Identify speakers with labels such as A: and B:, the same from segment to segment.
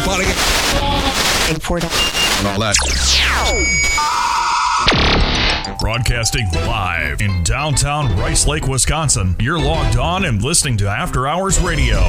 A: party. And all that.
B: Broadcasting live in downtown Rice Lake, Wisconsin. You're logged on and listening to After Hours Radio.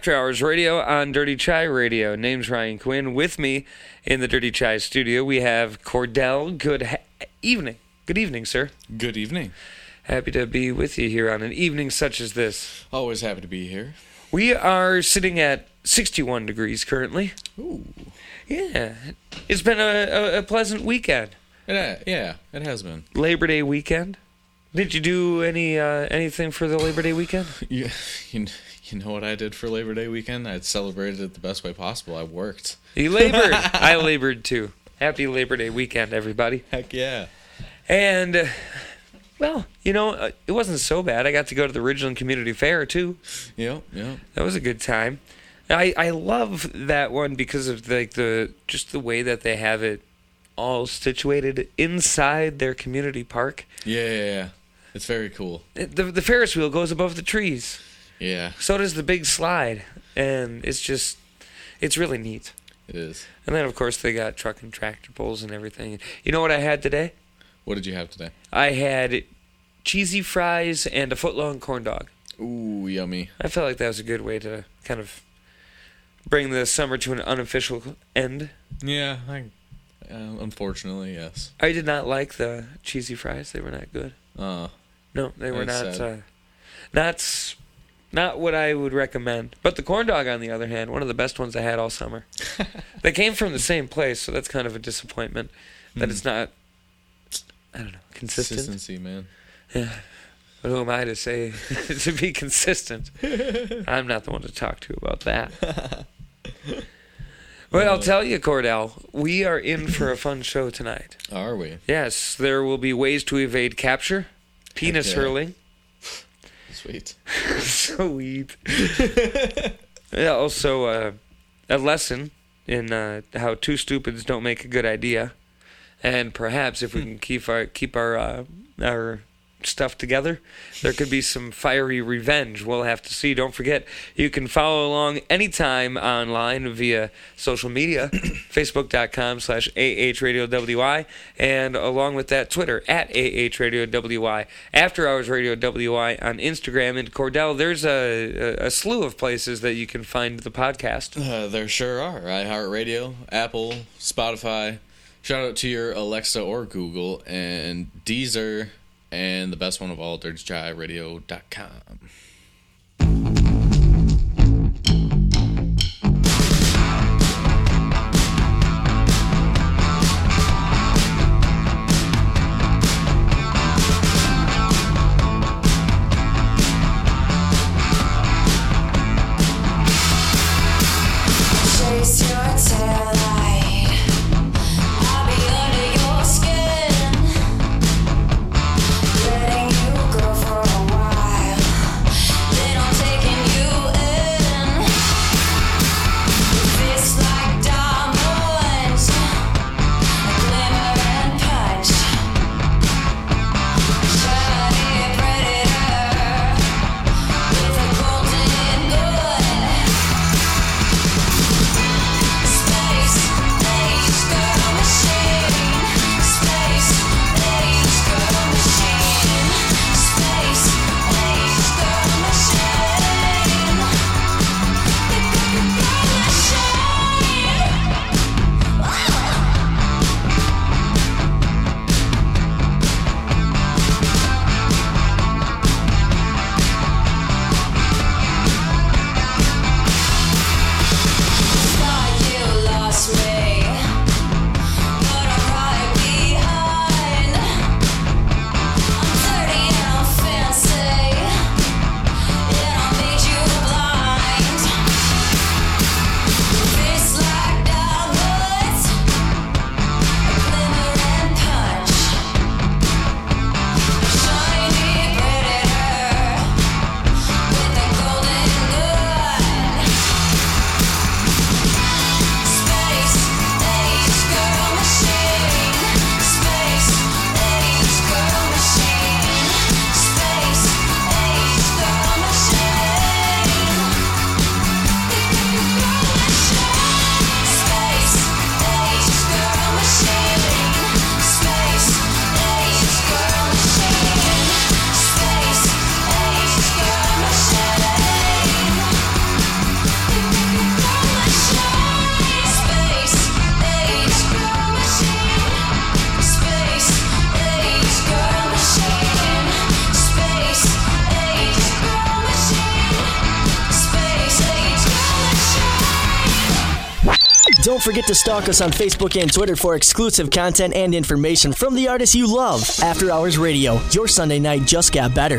C: After Hours Radio on Dirty Chai Radio. Name's Ryan Quinn. With me in the Dirty Chai studio, we have Cordell. Good ha- evening. Good evening, sir.
D: Good evening.
C: Happy to be with you here on an evening such as this.
D: Always happy to be here.
C: We are sitting at 61 degrees currently.
D: Ooh.
C: Yeah. It's been a, a, a pleasant weekend.
D: It, yeah, it has been.
C: Labor Day weekend. Did you do any uh, anything for the Labor Day weekend?
D: You, you, you know what I did for Labor Day weekend? I celebrated it the best way possible. I worked.
C: You labored. I labored too. Happy Labor Day weekend, everybody.
D: Heck yeah.
C: And, uh, well, you know, uh, it wasn't so bad. I got to go to the Ridgeland Community Fair too.
D: Yep, yep.
C: That was a good time. I I love that one because of like the just the way that they have it all situated inside their community park.
D: Yeah, yeah, yeah. It's very cool.
C: The the Ferris wheel goes above the trees.
D: Yeah.
C: So does the big slide, and it's just it's really neat.
D: It is.
C: And then, of course, they got truck and tractor pulls and everything. You know what I had today?
D: What did you have today?
C: I had cheesy fries and a foot long corn dog.
D: Ooh, yummy.
C: I felt like that was a good way to kind of bring the summer to an unofficial end.
D: Yeah, I, uh, unfortunately, yes.
C: I did not like the cheesy fries; they were not good.
D: Uh,
C: No, they were not. Uh, not not what I would recommend. But the corn dog, on the other hand, one of the best ones I had all summer. they came from the same place, so that's kind of a disappointment that
D: Hmm.
C: it's not. I don't know, consistent.
D: consistency, man. Yeah.
C: But who am I to say to be consistent? I'm not the one to talk to about that. But I'll tell you, Cordell, we are in for a fun show tonight.
D: Are we?
C: Yes, there will be ways to evade capture, penis
D: yeah.
C: hurling,
D: Sweet.
C: sweet. yeah, also uh, a lesson in uh, how two stupids don't make a good idea, and perhaps if we can keep our keep our uh, our stuff together, there could be some fiery revenge. We'll have to see. Don't forget, you can follow along anytime online via social media, facebook.com slash ahradiowyi, and along with that, Twitter at ahradiowyi, After Hours Radio WI on Instagram, and Cordell, there's a, a, a slew of places that you can find the podcast.
D: Uh, there sure are. iHeartRadio, Apple, Spotify. Shout out to your Alexa or Google and Deezer, and the best one of all.
E: Chase
A: Don't forget to stalk us on Facebook and Twitter for exclusive content and information from the artists you love. After Hours Radio, your Sunday night just got better.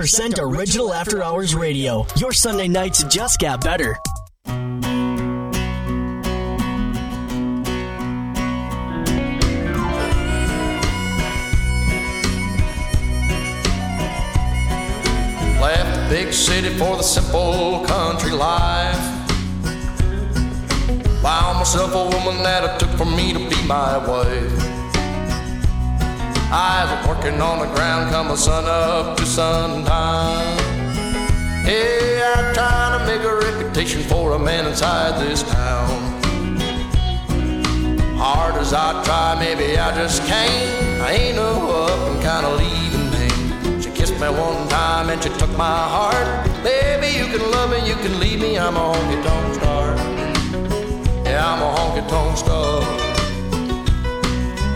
A: 100% original After Hours Radio. Your Sunday nights just got better.
F: Left the big city for the simple country life. Found myself a woman that it took for me to be my wife. I was working on the ground, come the sun up to sundown. Hey, I'm trying to make a reputation for a man inside this town. Hard as I try, maybe I just can't. I ain't no up and kinda leaving me. She kissed me one time and she took my heart. Baby, you can love me, you can leave me. I'm a honky tonk star. Yeah, I'm a honky tonk star.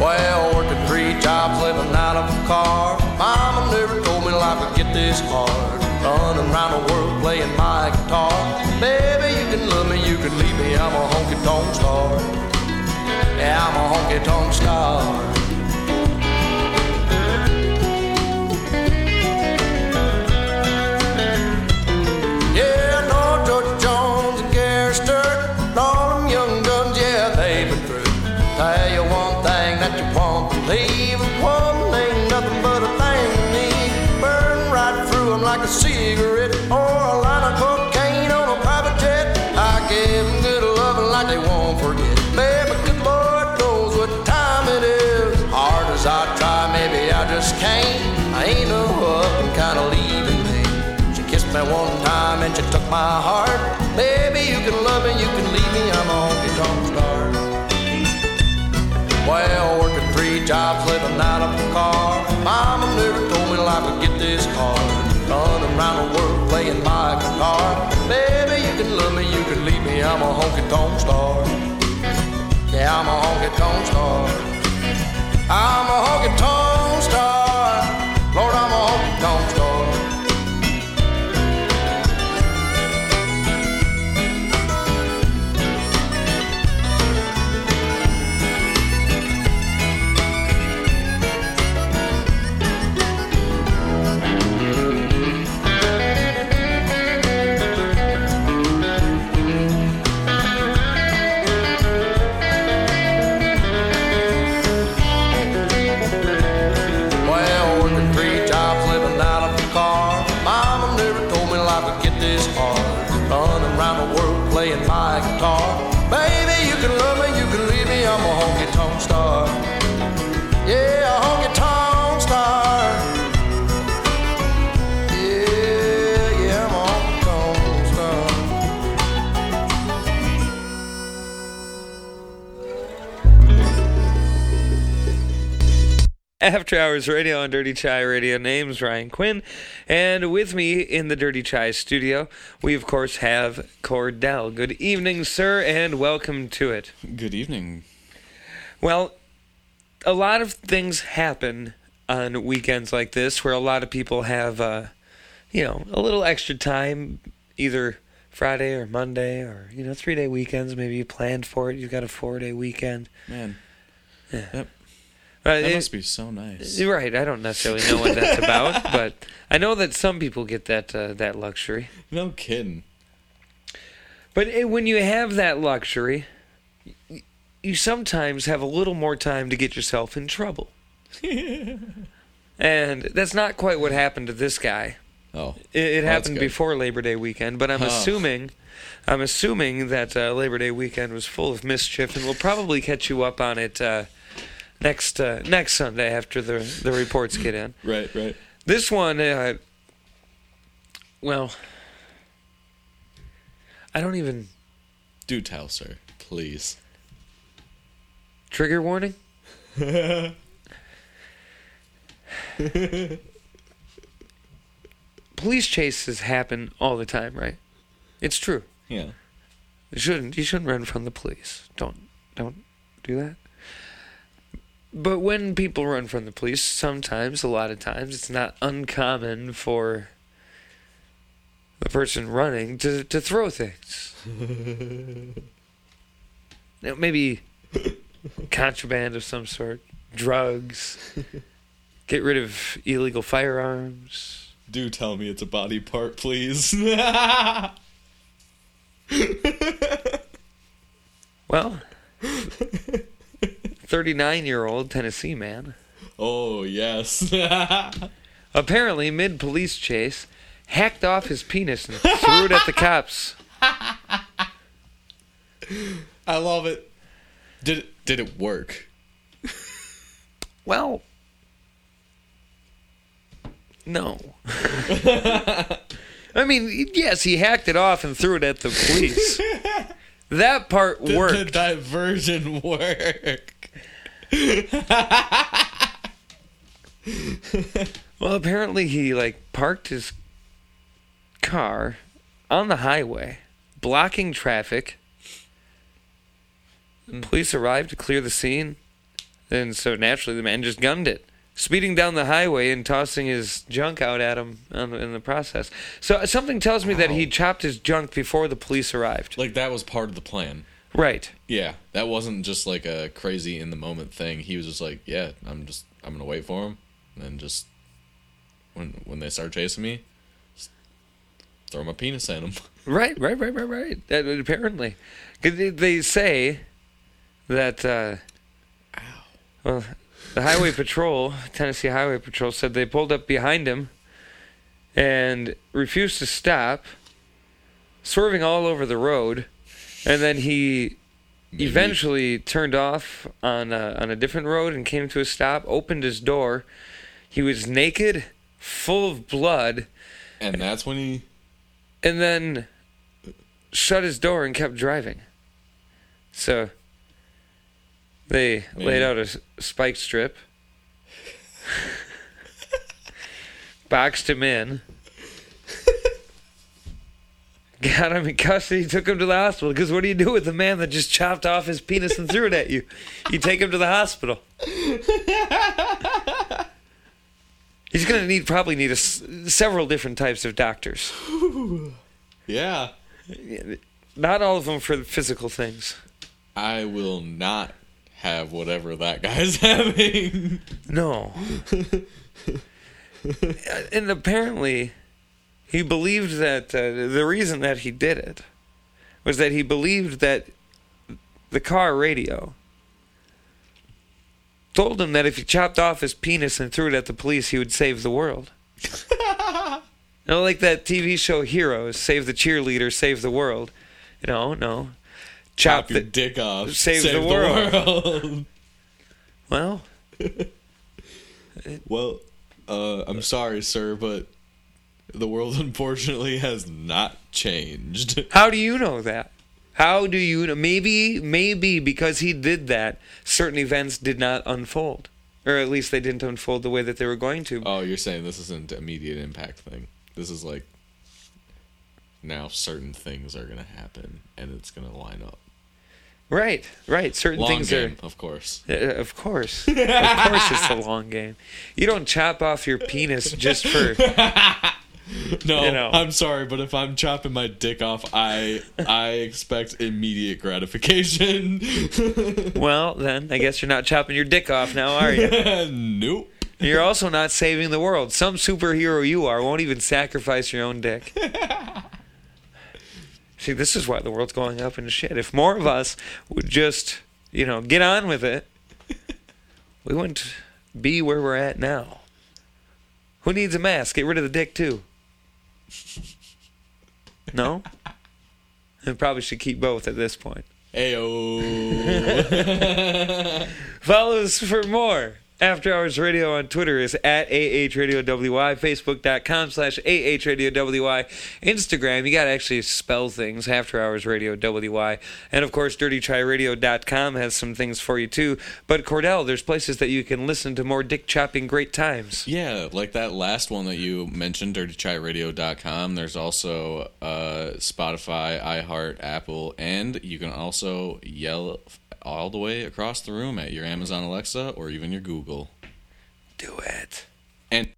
F: Well, working three jobs, living out of a car. Mama never told me life would get this hard. Running around the world playing my guitar. Baby, you can love me, you can leave me. I'm a honky tonk star. Yeah, I'm a honky tonk star. My heart. Baby, you can love me, you can leave me. I'm a honky tonk star. Well, working three jobs, living out of a car. Mama never told me life would get this hard. Running around the world playing my guitar. Baby, you can love me, you can leave me. I'm a honky tonk star. Yeah, I'm a honky tonk star. I'm
C: After Hours Radio on Dirty Chai Radio. Name's Ryan Quinn. And with me in the Dirty Chai studio, we of course have Cordell. Good evening, sir, and welcome to it.
D: Good evening.
C: Well, a lot of things happen on weekends like this where a lot of people have, uh, you know, a little extra time, either Friday or Monday or, you know, three day weekends. Maybe you planned for it. You've got a four day weekend.
D: Man,
C: Yeah.
D: Yep.
C: Uh,
D: that
C: it-
D: must be so nice.
C: Right. I don't necessarily know what that's about, but I know that some people get that uh, that luxury.
D: No kidding.
C: But eh, when you have that luxury, y- you sometimes have a little more time to get yourself in trouble. and that's not quite what happened to this guy.
D: Oh,
C: It, it
D: Well,
C: happened before Labor Day weekend, but I'm
D: Oh.
C: assuming, I'm assuming that uh, Labor Day weekend was full of mischief, and we'll probably catch you up on it uh, next uh, next Sunday after the the reports get in.
D: right, right.
C: This one, uh, well, I don't even
D: Do tell, sir, please.
C: trigger warning. Police chases happen all the time, right? It's true.
D: Yeah.
C: You shouldn't. You shouldn't run from the police. Don't. Don't do that. But when people run from the police, sometimes, a lot of times, it's not uncommon for the person running to to throw things. Now, maybe contraband of some sort, drugs. Get rid of illegal firearms.
D: Do tell me it's a body part, please.
C: Well, 39 year old Tennessee man,
D: oh yes.
C: apparently mid police chase, hacked off his penis and threw it at the cops.
D: I love it. Did it, did it work?
C: Well, no. I mean, yes, he hacked it off and threw it at the police. That part worked.
D: Did the
C: worked.
D: diversion work?
C: Well, apparently he like parked his car on the highway, blocking traffic. Hmm. Police arrived to clear the scene, and so naturally the man just gunned it, speeding down the highway and tossing his junk out at him on the, in the process. So something tells me that he chopped his junk before the police arrived.
D: Like that was part of the plan.
C: Right.
D: Yeah, that wasn't just like a crazy in the moment thing. He was just like, "Yeah, I'm just I'm gonna wait for him, and then just when when they start chasing me, throw my penis at him."
C: Right, right, right, right, right. That, apparently, 'Cause they- say that. Uh, well, the Highway Patrol, Tennessee Highway Patrol, said they pulled up behind him and refused to stop, swerving all over the road, and then he eventually turned off on a, on a different road and came to a stop. Opened his door. He was naked, full of blood
D: and that's when he
C: and then shut his door and kept driving. So they laid out a spike strip, boxed him in, got him in custody, took him to the hospital. Because what do you do with a man that just chopped off his penis and threw it at you? You take him to the hospital. He's gonna need probably need a several different types of doctors.
D: yeah.
C: Not all of them for the physical things.
D: I will not have whatever that guy's having.
C: No. and apparently, he believed that uh, the reason that he did it was that he believed that the car radio told him that if he chopped off his penis and threw it at the police, he would save the world. you know, like that TV show Heroes, save the cheerleader, save the world. You know, no. Chop
D: Chop your
C: the.
D: dick off.
C: Save the
D: world.
C: Well,
D: well, uh, I'm sorry, sir, but the world unfortunately has not changed.
C: How do you know that? How do you know? Maybe, maybe because he did that, certain events did not unfold. or at least they didn't unfold the way that they were going to.
G: Oh, you're saying this isn't immediate impact thing. This is like now certain things are gonna happen and it's gonna line up.
C: Right, right. Certain
G: Long
C: things
G: game,
C: are.
G: of course.
C: Uh, of course, of course, it's a long game. You don't chop off your penis just for.
G: No,
C: You know.
G: I'm sorry, but if I'm chopping my dick off, I I expect immediate gratification.
C: Well, then I guess you're not chopping your dick off now, are you?
G: nope.
C: You're also not saving the world. Some superhero you are won't even sacrifice your own dick. See, this is why the world's going up in shit. If more of us would just, you know, get on with it, we wouldn't be where we're at now. Who needs a mask? Get rid of the dick too. No? I probably should keep both at this point.
G: Ayo.
C: Follow us for more. After Hours Radio on Twitter is at AHRadioWY, Facebook.com slash AHRadioWY, Instagram, you got to actually spell things, After Hours Radio WY. And of course, DirtyChaiRadio.com has some things for you too. But Cordell, there's places that you can listen to more dick chopping great times.
G: yeah, like that last one that you mentioned, dirtychairadio.com. There's also uh, Spotify, iHeart, Apple, and you can also yell all the way across the room at your Amazon Alexa or even your Google.
C: Do it.
G: And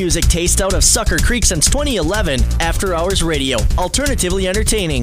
A: music taste out of Sucker Creek since 2011. After Hours Radio, alternatively entertaining.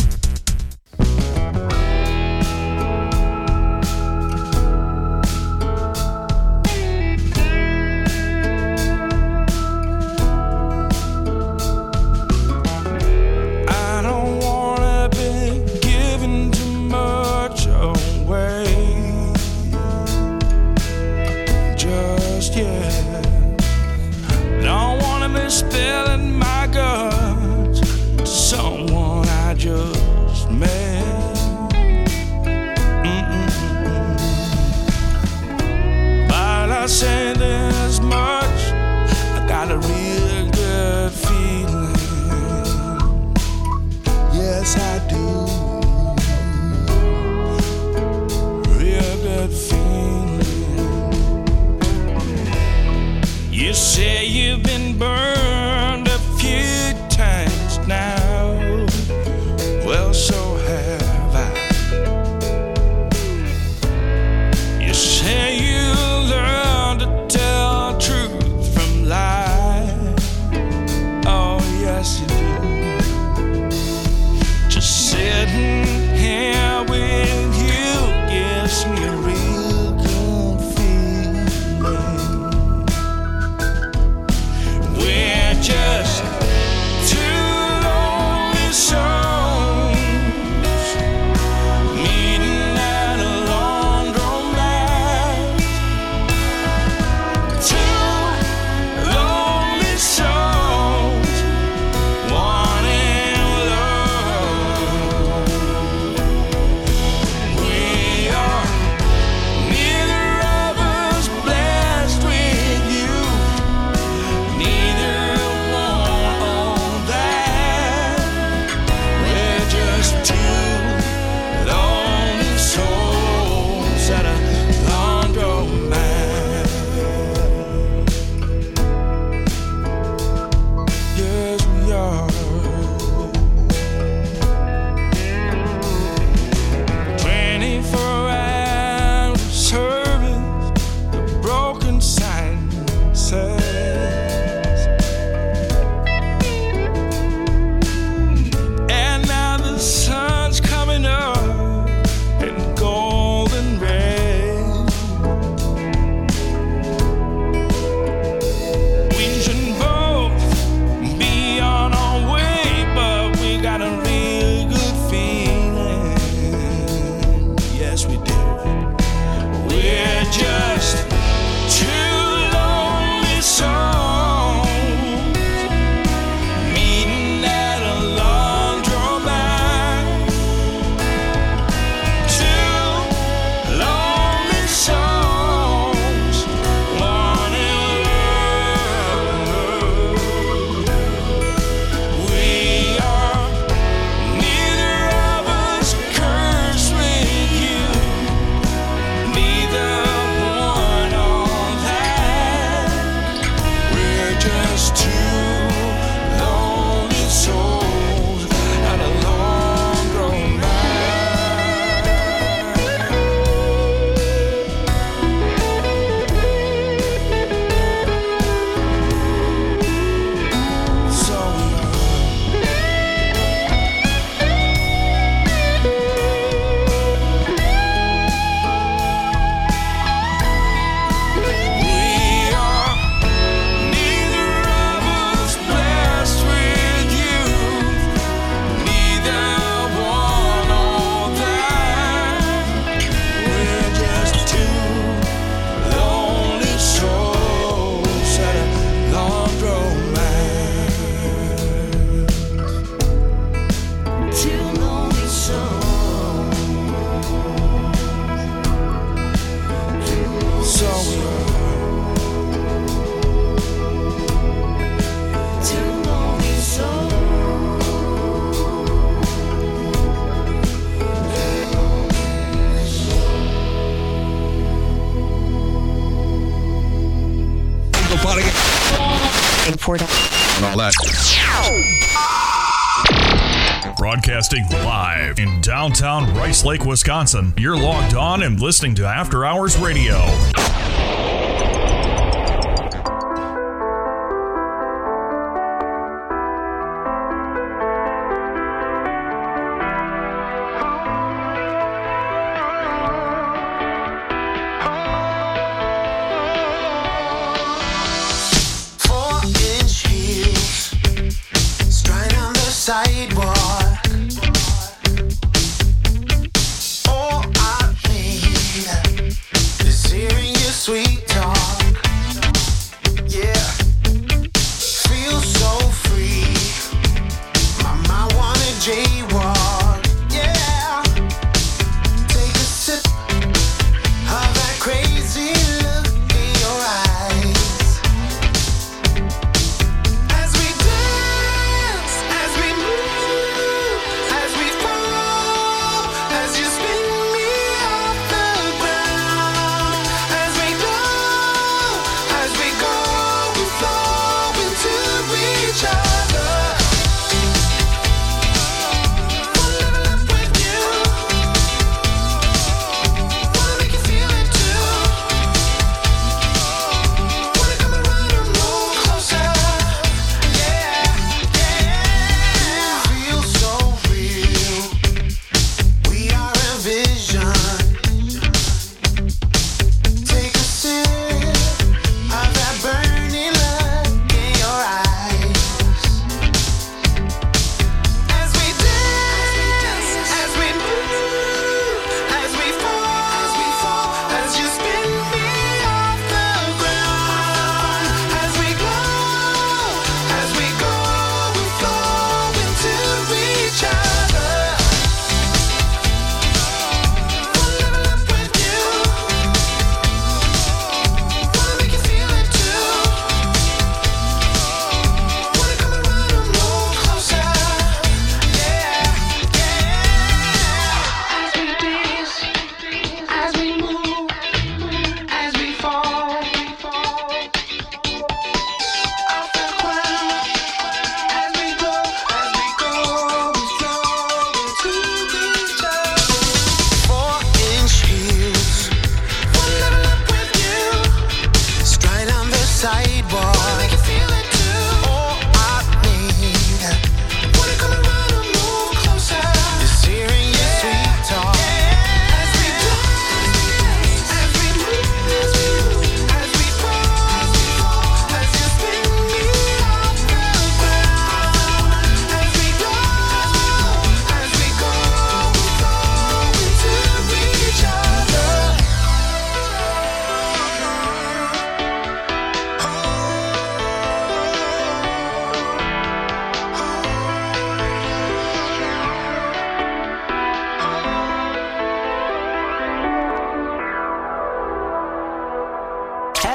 B: Lake, Wisconsin. You're logged on and listening to After Hours Radio.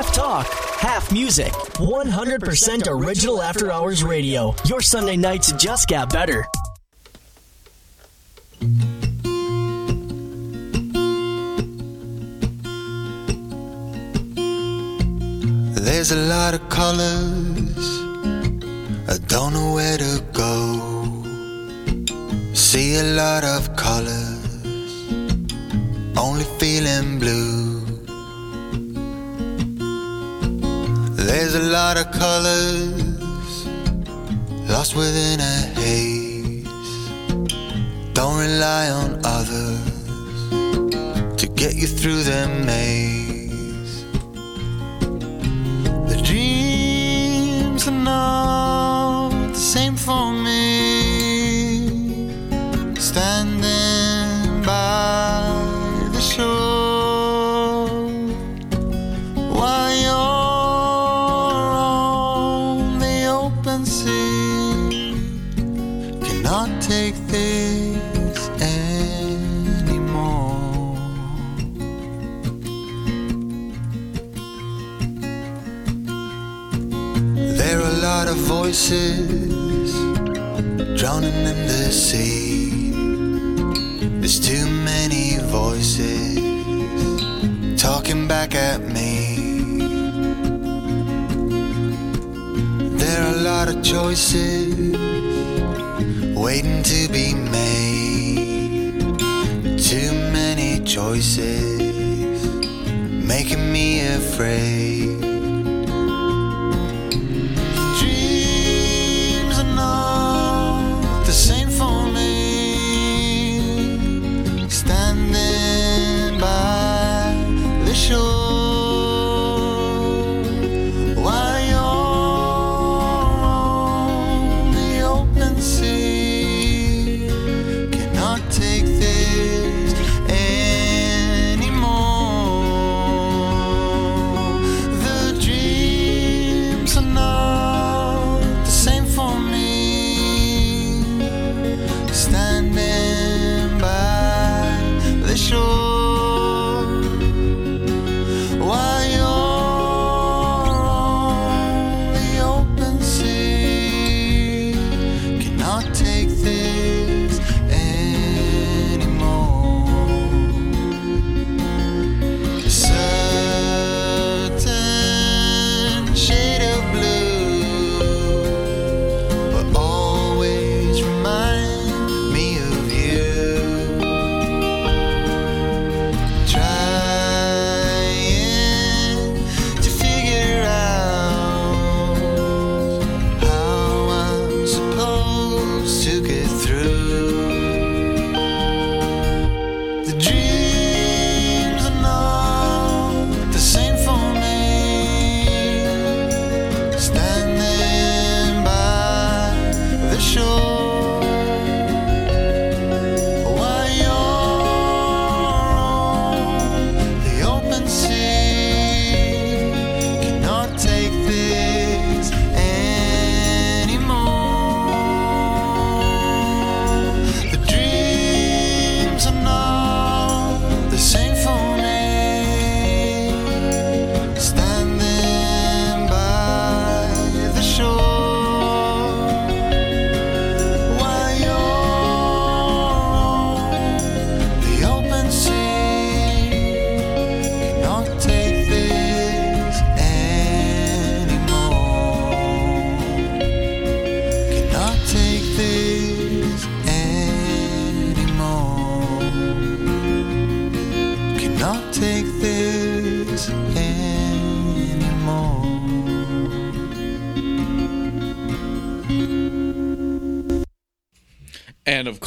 A: Half talk, half music. 100% original after hours radio. Your Sunday nights just got better.
H: There's a lot of colors. I don't know where to go. See a lot of colors. Only feeling blue. Lot of colors. Lost within a haze. Don't rely on others to get you through the maze. The dreams are not the same for me. Voices drowning in the sea. There's too many voices talking back at me. There are a lot of choices waiting to be made. Too many choices making me afraid.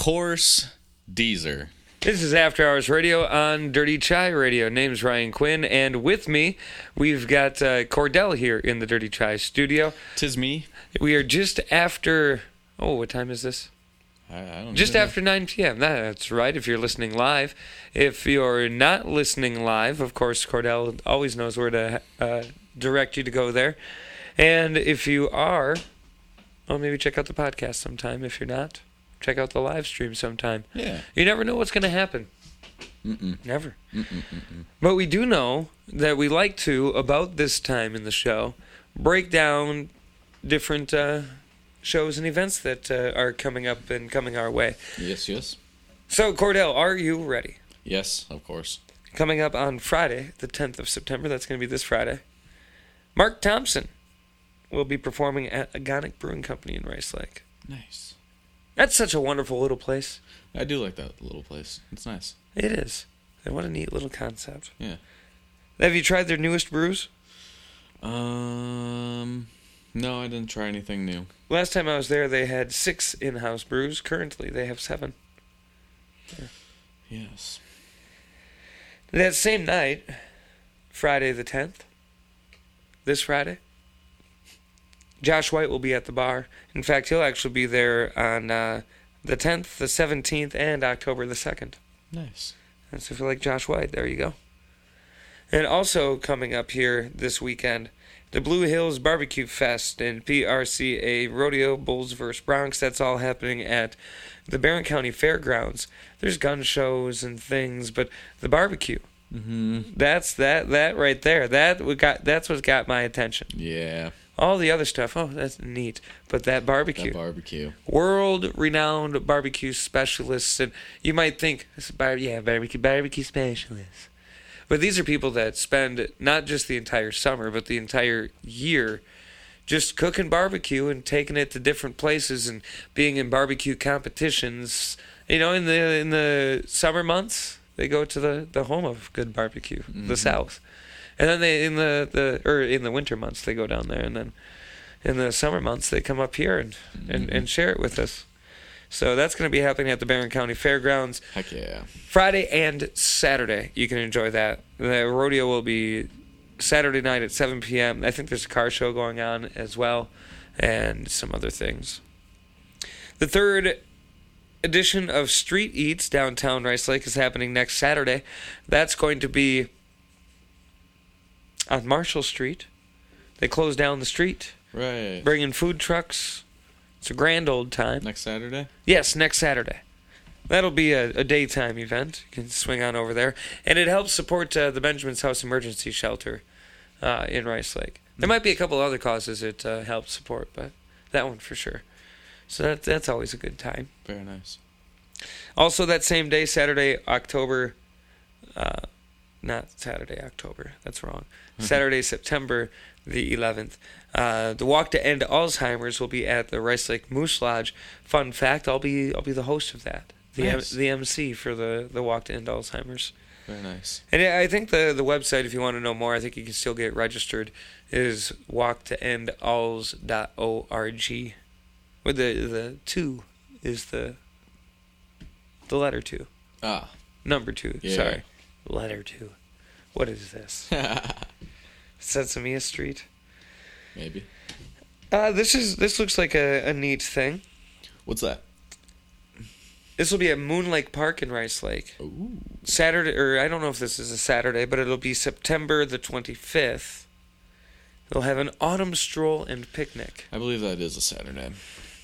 D: Course, Deezer.
C: This is After Hours Radio on Dirty Chai Radio. Name's Ryan Quinn, and with me, we've got uh, Cordell here in the Dirty Chai studio.
D: Tis me.
C: We are just after. Oh, what time is this?
D: I, I don't
C: Just after 9 p.m. That's right, if you're listening live. If you're not listening live, of course, Cordell always knows where to uh, direct you to go there. And if you are, well, maybe check out the podcast sometime. If you're not, check out the live stream sometime.
D: Yeah.
C: You never know what's going to happen.
D: Mm-mm.
C: Never.
D: Mm-mm-mm-mm.
C: But we do know that we like to, about this time in the show, break down different uh, shows and events that uh, are coming up and coming our way.
D: Yes, yes.
C: So, Cordell, are you ready?
D: Yes, of course.
C: Coming up on Friday, the 10th of September, that's going to be this Friday, Mark Thompson will be performing at Agonic Brewing Company in Rice Lake.
D: Nice.
C: That's such a wonderful little place.
D: I do like that little place. It's nice.
C: It is. And what a neat little concept.
D: Yeah.
C: Have you tried their newest brews?
D: Um, no, I didn't try anything new.
C: Last time I was there, they had six in house brews. Currently, they have seven.
D: Yes.
C: That same night, Friday the 10th, this Friday, Josh White will be at the bar. In fact, he'll actually be there on uh, the 10th, the 17th, and October the 2nd.
D: Nice.
C: And so if you like Josh White, there you go. And also coming up here this weekend, the Blue Hills Barbecue Fest and PRCA Rodeo Bulls vs. Broncs. That's all happening at the Barron County Fairgrounds. There's gun shows and things, but the barbecue.
D: Mm-hmm.
C: That's that that right there. That got that's what got my attention.
D: Yeah.
C: All the other stuff, oh, that's neat. But that barbecue,
D: That barbecue.
C: world renowned barbecue specialists, and you might think, bar- yeah, barbecue barbecue specialists. But these are people that spend not just the entire summer, but the entire year just cooking barbecue and taking it to different places and being in barbecue competitions. You know, in the in the summer months, they go to the, the home of good barbecue, the mm-hmm. South. And then they in the, the or in the winter months they go down there and then in the summer months they come up here and, and, mm-hmm. and share it with us. So that's going to be happening at the Barron County Fairgrounds.
D: Heck yeah.
C: Friday and Saturday. You can enjoy that. The rodeo will be Saturday night at 7 p.m. I think there's a car show going on as well, and some other things. The third edition of Street Eats downtown Rice Lake is happening next Saturday. That's going to be on Marshall Street. They close down the street,
D: Right.
C: bringing food trucks. It's a grand old time.
D: Next Saturday?
C: Yes, next Saturday. That'll be a, a daytime event. You can swing on over there. And it helps support uh, the Benjamin's House Emergency Shelter uh, in Rice Lake. There might be a couple other causes it uh, helps support, but that one for sure. So that, that's always a good time.
D: Very nice.
C: Also, that same day, Saturday, October, uh, not Saturday, October, that's wrong. Saturday, September the 11th. Uh, the Walk to End Alzheimer's will be at the Rice Lake Moose Lodge. Fun fact: I'll be I'll be the host of that, the M- the MC for the the Walk to End Alzheimer's.
D: Very nice.
C: And I I think the the website, if you want to know more, I think you can still get registered. Is walktoendalls.org. With the the two is the the letter two.
D: Ah.
C: Number two.
D: Yeah.
C: Sorry. Letter to. What is this? Sesame Street.
D: Maybe.
C: Uh, this is this looks like a, a neat thing.
D: What's that?
C: This will be at Moon Lake Park in Rice Lake.
D: Ooh.
C: Saturday, or I don't know if this is a Saturday, but it'll be September the 25th. They'll have an autumn stroll and picnic.
D: I believe that is a Saturday.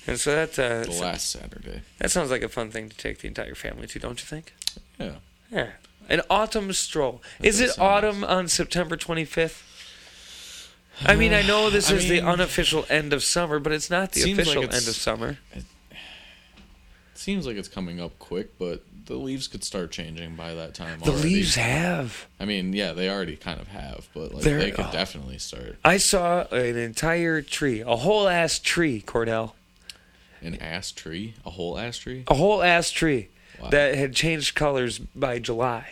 C: And so that's uh,
D: The last Saturday.
C: that sounds like a fun thing to take the entire family to, don't you think?
D: Yeah.
C: Yeah. An autumn stroll. is it autumn on September 25th? I mean, I know this
D: I
C: is the unofficial end of summer, but it's not the
D: Seems like
C: official end of summer.
D: It, Seems like it's coming up quick, but the leaves could start changing by that time.
C: The
D: already.
C: leaves have.
D: I mean, yeah, they already kind of have, but like
C: They're-
D: they could
C: oh.
D: definitely start.
C: I saw an entire tree, a whole ass tree, Cordell.
D: An ass tree, a whole ass tree.
C: A whole ass tree
D: Wow.
C: that had changed colors by July.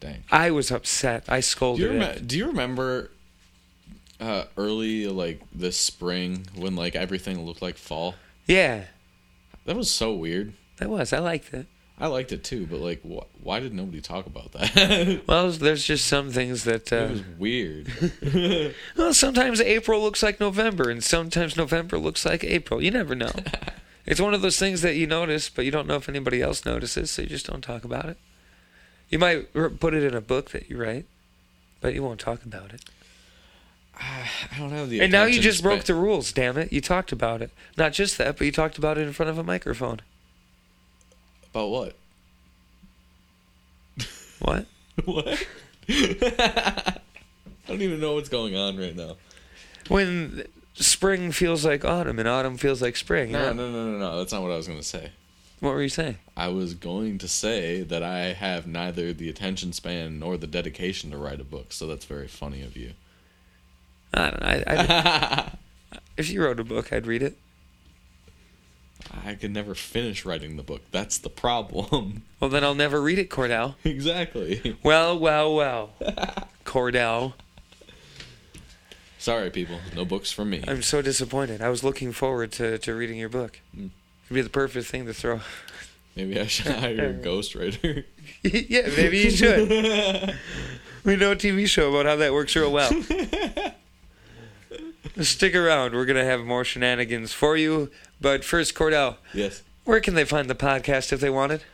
D: Dang.
C: I was upset. I
D: Do
C: scolded
D: you,
C: it.
D: do you remember uh, early like this spring when like everything looked like fall?
C: Yeah,
D: That was so weird.
C: that was. I liked it.
D: I liked it too, but like, wh- why did nobody talk about that?
C: Well, there's just some things that.
D: it
C: Uh,
D: was weird.
C: well, sometimes April looks like November, and sometimes November looks like April. You never know. it's one of those things that you notice, but you don't know if anybody else notices, so you just don't talk about it. You might put it in a book that you write, but you won't talk about it.
D: I don't have the.
C: And now you just broke the rules, damn it. You talked about it. Not just that, but you talked about it in front of a microphone.
D: about what?
C: What?
D: What? I don't even know what's going on right now.
C: when spring feels like autumn and autumn feels like spring.
I: No, no, no, no, no. That's not what I was gonna say.
C: What were you saying?
I: I was going to say that I have neither the attention span nor the dedication to write a book, so that's very funny of you.
C: I don't know. I, I, if you wrote a book, I'd read it.
I: I could never finish writing the book. That's the problem.
C: Well, then I'll never read it, Cordell.
I: exactly.
C: Well, well, well. Cordell.
I: Sorry, people. No books from me.
C: I'm so disappointed. I was looking forward to, to reading your book.
I: Mm.
C: It'd be the perfect thing to throw.
I: Maybe I should hire a ghostwriter.
C: yeah, maybe you should. we know a TV show about how that works real well. Stick around. We're going to have more shenanigans for you. But first, Cordell,
I: yes.
C: where can they find the podcast if they want it?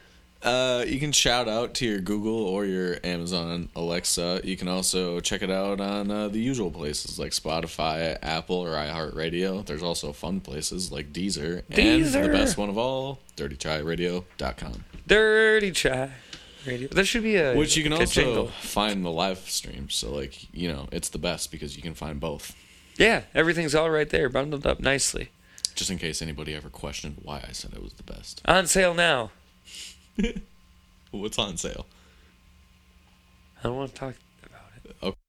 I: Uh, you can shout out to your Google or your Amazon Alexa. You can also check it out on uh, the usual places like Spotify, Apple, or iHeartRadio. There's also fun places like Deezer, and the best one of all, DirtyChaiRadio.com.
C: Dirty Chai Radio. There should be a
I: Which you can also
C: jingle.
I: find the live stream. So like you know, it's the best because you can find both.
C: Yeah, everything's all right there, bundled up nicely.
I: Just in case anybody ever questioned why I said it was the best.
C: On sale now.
I: What's on sale?
C: I don't want to talk about it.
I: Okay.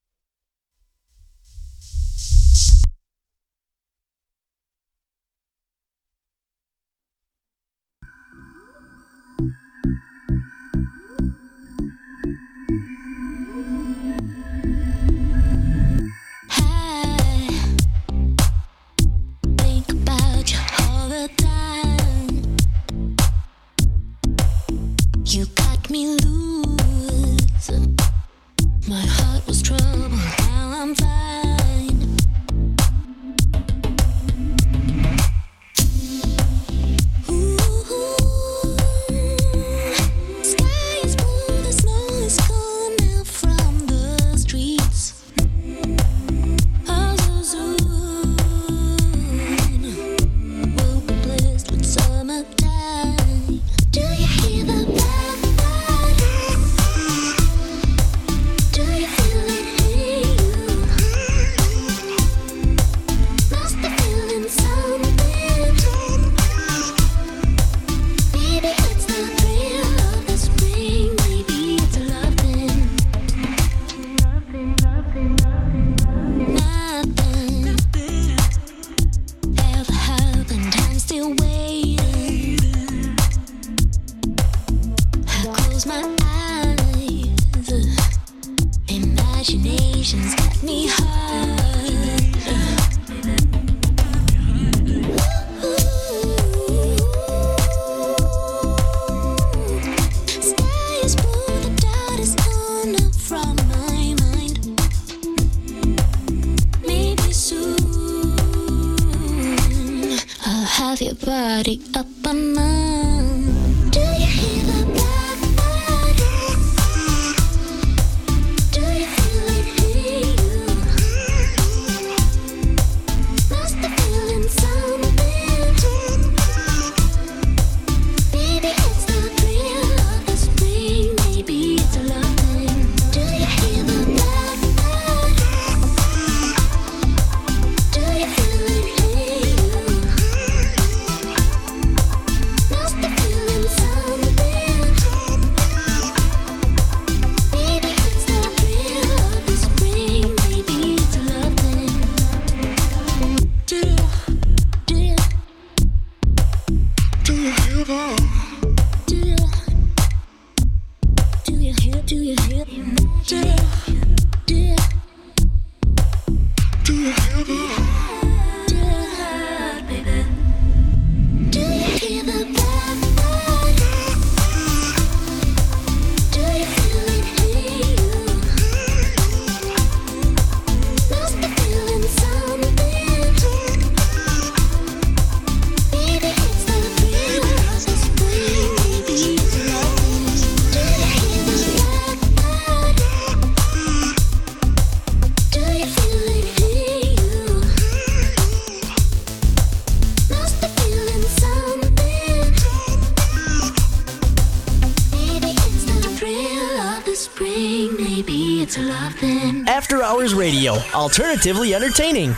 J: alternatively entertaining.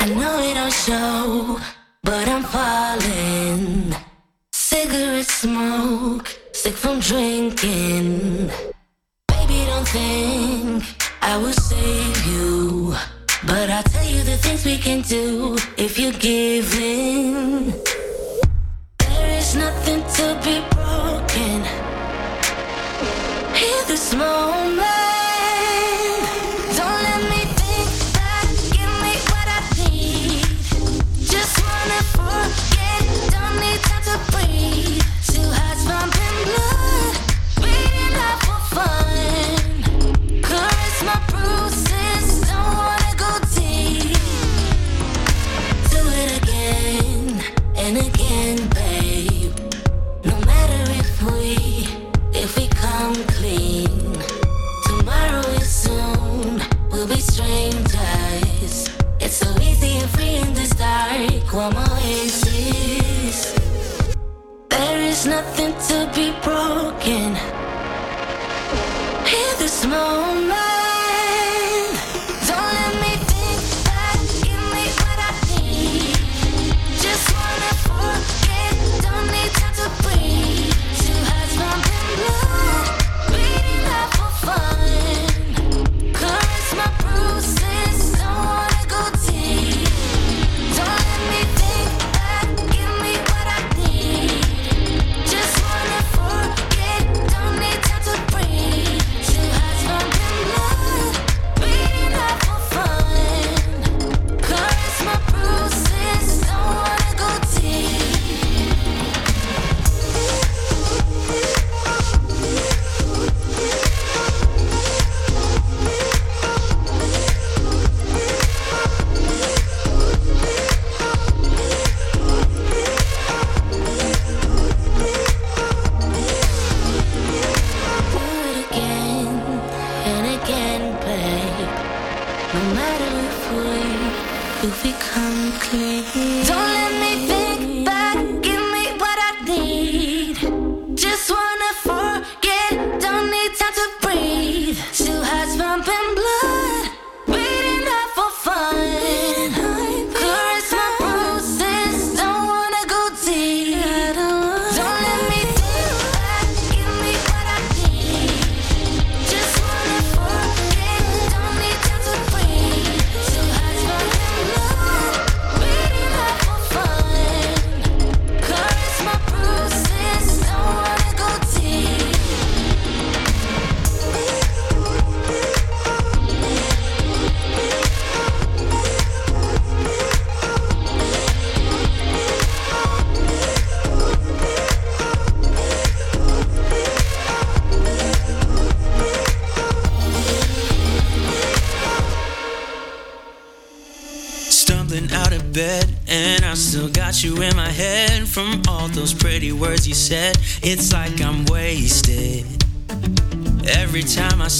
I: I know it show.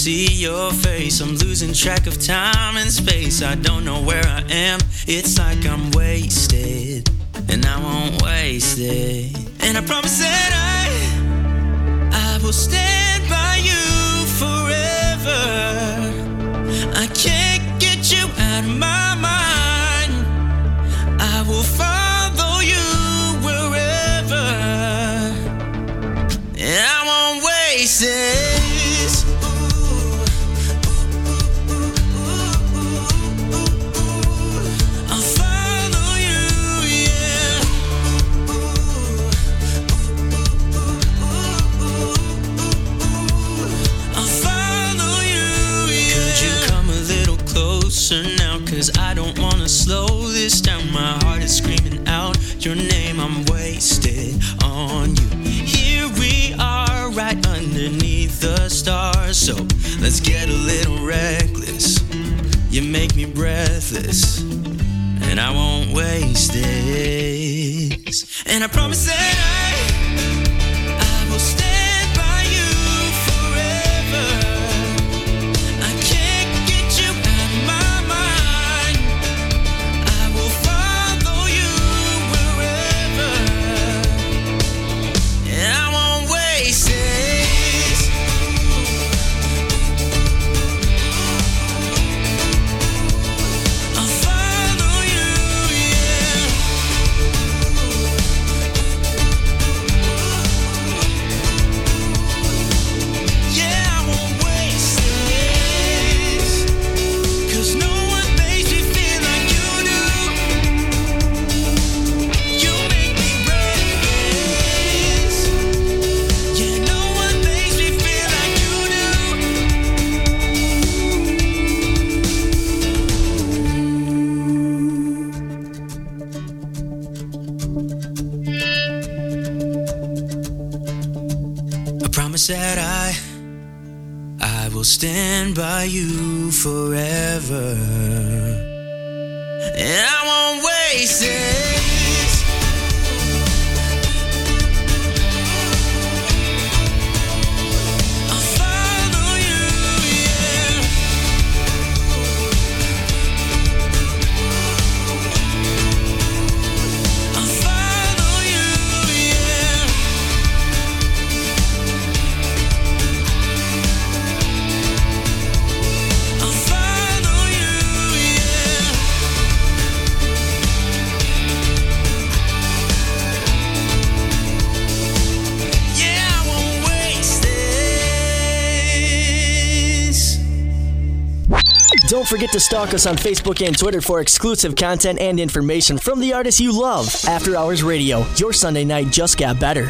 G: see your face. I'm losing track of time and space. I don't know where I am. It's like I'm
B: wasting. forget to stalk us on Facebook and Twitter for exclusive content and information from the artists you love. After Hours Radio, your Sunday night just got better.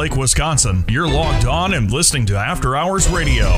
A: Lake, Wisconsin. You're logged on and listening to After Hours Radio.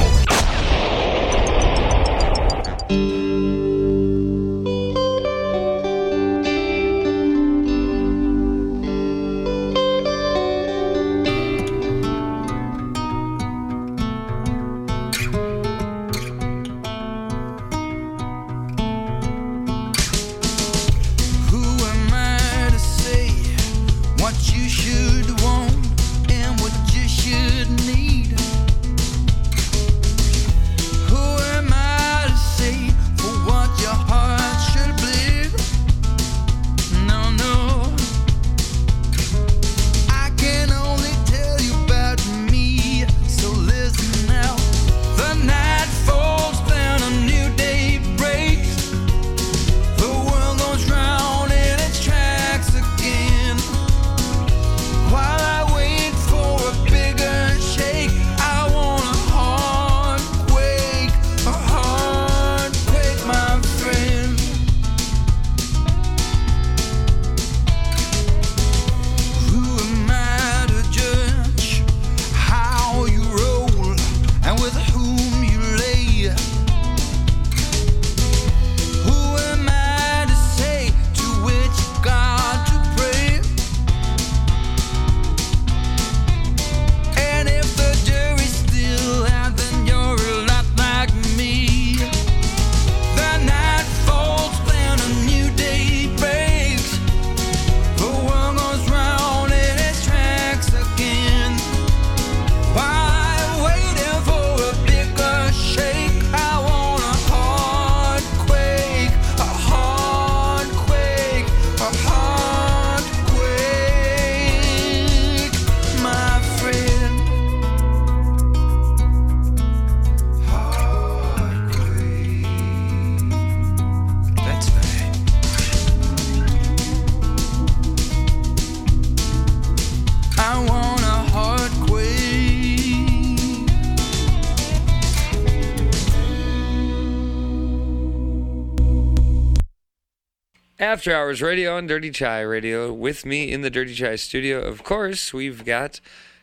C: After Hours Radio on Dirty Chai Radio. With me in the Dirty Chai studio, of course, we've got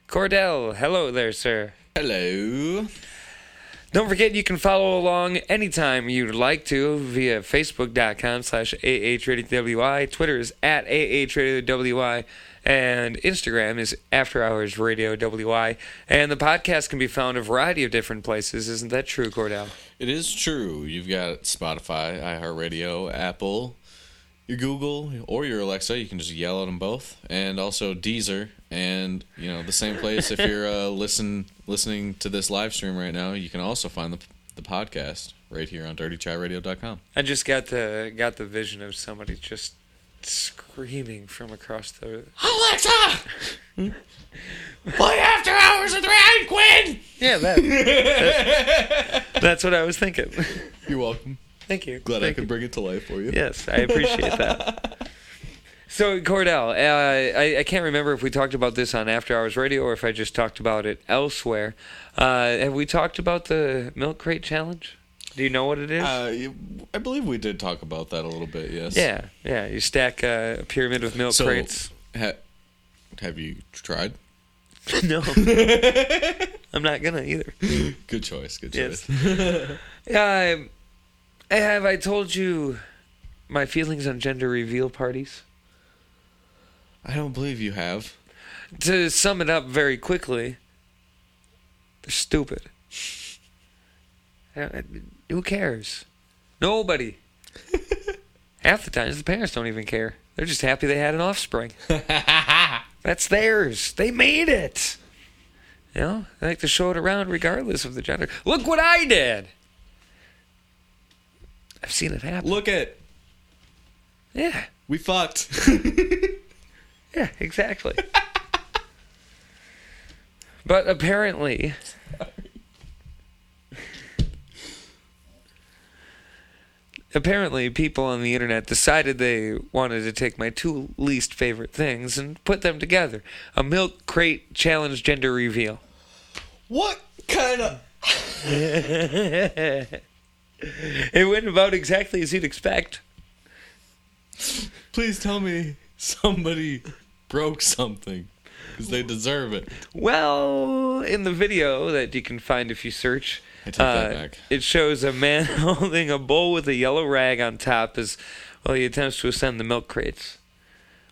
C: Cordell. Hello there, sir.
D: Hello.
C: Don't forget you can follow along anytime you'd like to via facebook.com slash AHRadioWI. Twitter is at AHRadioWI. And Instagram is After Hours Radio WI. And the podcast can be found a variety of different places. Isn't that true, Cordell?
D: It is true. You've got Spotify, iHeartRadio, Apple, your Google, or your Alexa. You can just yell at them both, and also Deezer. And you know the same place. if you're uh, listen listening to this live stream right now, you can also find the the podcast right here on DirtyChaiRadio.com.
C: I just got the got the vision of somebody just screaming from across the
D: Alexa, play After Hours with Ryan Quinn.
C: Yeah, that, that- that's what I was thinking.
D: You're welcome.
C: Thank you.
D: Glad I
C: Thank
D: could
C: you.
D: bring it to life for you.
C: Yes, I appreciate that. So Cordell, uh, I, I can't remember if we talked about this on After Hours Radio or if I just talked about it elsewhere. Uh, have we talked about the milk crate challenge? Do you know what it is?
D: Uh, I believe we did talk about that a little bit. Yes.
C: yeah, yeah. You stack uh, a pyramid of milk
D: So,
C: crates.
D: ha- have you tried?
C: no, I'm not gonna either.
D: Good choice. Good
C: Yes.
D: choice.
C: Have I told you my feelings on gender reveal parties?
D: I don't believe you have.
C: To sum it up very quickly, they're stupid. Uh, Who cares? Nobody. Half the times, the parents don't even care. They're just happy they had an offspring. That's theirs. They made it. You know, they like to show it around regardless of the gender. Look what I did. I've seen it happen.
D: Look at
C: Yeah,
D: we fucked.
C: yeah, exactly. but apparently, apparently, people on the internet decided they wanted to take my two least favorite things and put them together: a milk crate challenge gender reveal.
D: what kind of?
C: It went about exactly as you'd expect.
D: Please tell me somebody broke something because they deserve it.
C: Well, in the video that you can find if you search,
D: I take that
C: uh,
D: back.
C: it shows a man holding a bowl with a yellow rag on top as well he attempts to ascend the milk crates.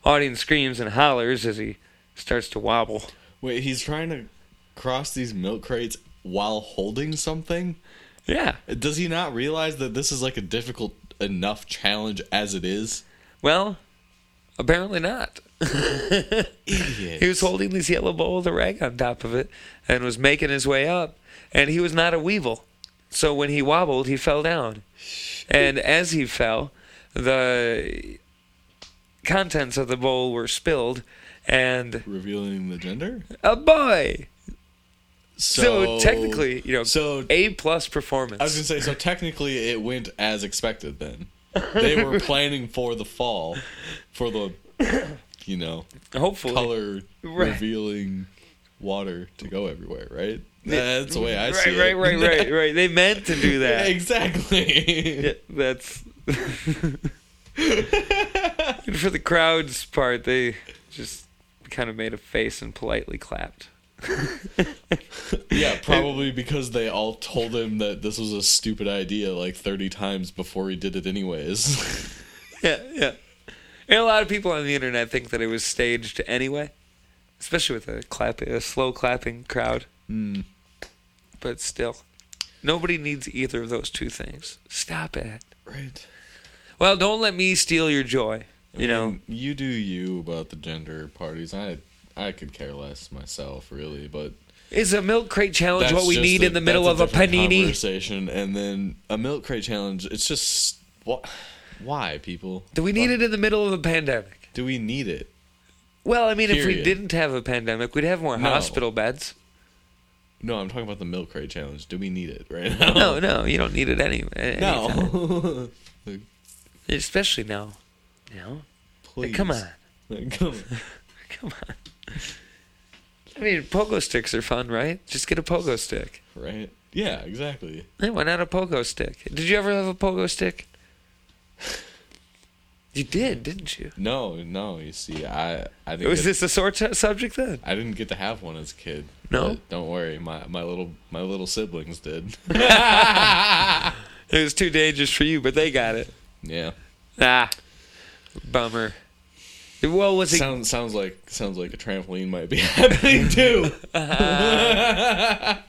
C: Audience screams and hollers as he starts to wobble.
D: Wait, he's trying to cross these milk crates while holding something.
C: Yeah.
D: Does he not realize that this is like a difficult enough challenge as it is?
C: Well, apparently not.
D: Idiot.
C: He was holding this yellow bowl with a rag on top of it and was making his way up, and he was not a Weeble. So when he wobbled, he fell down. And as he fell, the contents of the bowl were spilled, and
D: revealing the gender.
C: a boy.
D: So,
C: So, technically, you know,
D: so
C: A plus performance.
D: I was gonna say, so technically, it went as expected. Then they were planning for the fall, for the, you know,
C: Hopefully.
D: color
C: Right.
D: revealing water to go everywhere. Right? That's the way I
C: right,
D: see
C: right,
D: it.
C: right, right, right. They meant to do
D: Yeah,
C: that.
D: exactly.
C: Yeah, that's for the crowd's part, they just kind of made a face and politely clapped.
D: Yeah, probably because they all told him that this was a stupid idea like 30 times before he did it anyways.
C: Yeah, yeah. And a lot of people on the internet think that it was staged anyway, especially with a clap, a slow clapping crowd.
D: Hmm.
C: But still, nobody needs either of those two things. Stop it.
D: right.
C: Well, don't let me steal your joy. You know,
D: you do you about the gender parties. I I could care less myself, really, but
C: is a milk crate challenge what we need in the middle of a panini?
D: conversation. And then a milk crate challenge. It's just what Why, people?
C: Do we need it in the middle of a pandemic?
D: Do we need it?
C: Well, I mean, if we didn't have a pandemic, we'd have more
D: No.
C: hospital beds.
D: No, I'm talking about the milk crate challenge. Do we need it right now?
C: No, no, you don't need it any. anytime.
D: No.
C: Especially now. You know?
D: Please.
C: Come on.
D: Come on.
C: Come on. I mean, pogo sticks are fun, right? Just get a pogo stick.
D: Right? Yeah, exactly.
C: Hey, why not a pogo stick? Did you ever have a pogo stick? You did, didn't you?
D: No, no. You see, I I didn't.
C: Was this a sore t- subject then?
D: I didn't get to have one as a kid.
C: No?
D: Don't worry, my my little my little siblings did.
C: It was too dangerous for you, but they got it.
D: yeah.
C: Ah, bummer. Well, was it?
D: Sounds sounds like sounds like a trampoline might be happening too.